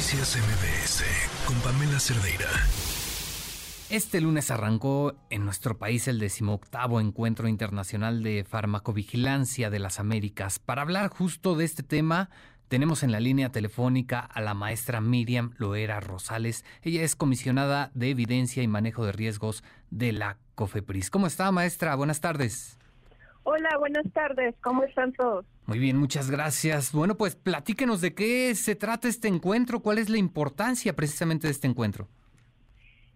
Noticias MBS con Pamela Cerdeira. Este lunes arrancó en nuestro país el decimoctavo Encuentro Internacional de Farmacovigilancia de las Américas. Para hablar justo de este tema, tenemos en la línea telefónica a la maestra Miriam Loera Rosales. Ella es comisionada de evidencia y manejo de riesgos de la COFEPRIS. ¿Cómo está, maestra? Buenas tardes. Hola, buenas tardes. ¿Cómo están todos? Muy bien, muchas gracias. Bueno, pues platíquenos de qué se trata este encuentro, cuál es la importancia precisamente de este encuentro.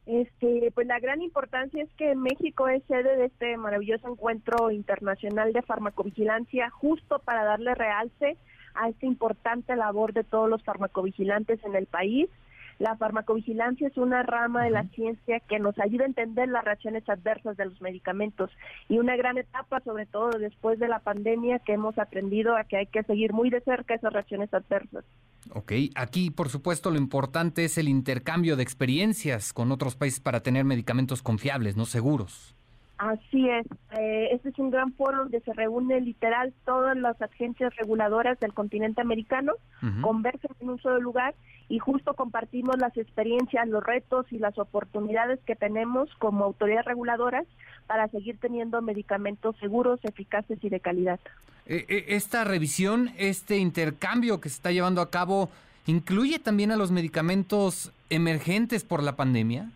Este, pues la gran importancia es que México es sede de este maravilloso encuentro internacional de farmacovigilancia, justo para darle realce a esta importante labor de todos los farmacovigilantes en el país la farmacovigilancia es una rama de la ciencia que nos ayuda a entender las reacciones adversas de los medicamentos y una gran etapa, sobre todo después de la pandemia, que hemos aprendido a que hay que seguir muy de cerca esas reacciones adversas. Ok, aquí por supuesto lo importante es el intercambio de experiencias con otros países para tener medicamentos confiables, no seguros. Así es, eh, este es un gran foro donde se reúnen literal todas las agencias reguladoras del continente americano, conversan en un solo lugar y justo compartimos las experiencias, los retos y las oportunidades que tenemos como autoridades reguladoras para seguir teniendo medicamentos seguros, eficaces y de calidad. Eh, eh, esta revisión, este intercambio que se está llevando a cabo, ¿incluye también a los medicamentos emergentes por la pandemia?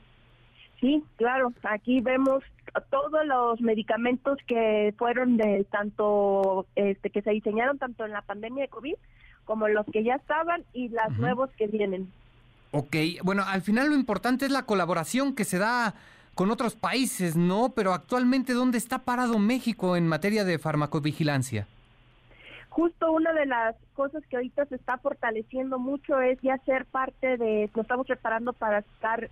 Sí, claro. Aquí vemos todos los medicamentos que fueron de tanto, este, que se diseñaron tanto en la pandemia de COVID como los que ya estaban y las nuevos que vienen. Ok, bueno, al final lo importante es la colaboración que se da con otros países, ¿no? Pero actualmente, ¿dónde está parado México en materia de farmacovigilancia? Justo una de las cosas que ahorita se está fortaleciendo mucho es ya ser parte de, nos estamos preparando para estar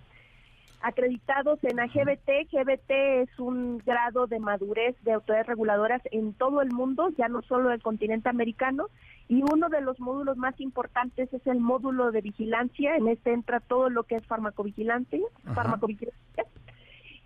acreditados en AGBT. GBT es un grado de madurez de autoridades reguladoras en todo el mundo, ya no solo el continente americano. Y uno de los módulos más importantes es el módulo de vigilancia. En este entra todo lo que es farmacovigilancia, farmacovigilancia.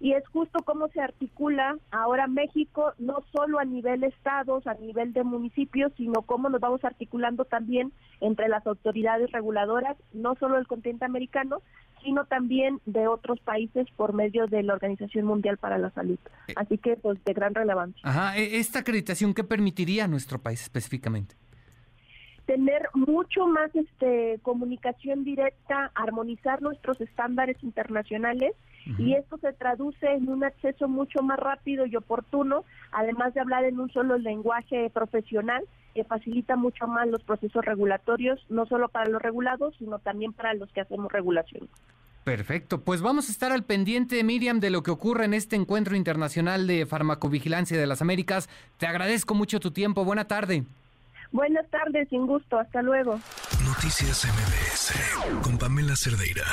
Y es justo cómo se articula ahora México, no solo a nivel estados, a nivel de municipios, sino cómo nos vamos articulando también entre las autoridades reguladoras, no solo del continente americano, sino también de otros países por medio de la Organización Mundial para la Salud. Eh. Así que, pues, de gran relevancia. Ajá, e, ¿esta acreditación qué permitiría a nuestro país específicamente? Tener mucho más este comunicación directa, armonizar nuestros estándares internacionales y esto se traduce en un acceso mucho más rápido y oportuno, además de hablar en un solo lenguaje profesional que facilita mucho más los procesos regulatorios, no solo para los regulados, sino también para los que hacemos regulación. Perfecto, pues vamos a estar al pendiente, Miriam, de lo que ocurre en este encuentro internacional de farmacovigilancia de las Américas. Te agradezco mucho tu tiempo. Buena tarde. Buenas tardes, sin gusto. Hasta luego. Noticias MBS con Pamela Cerdeira.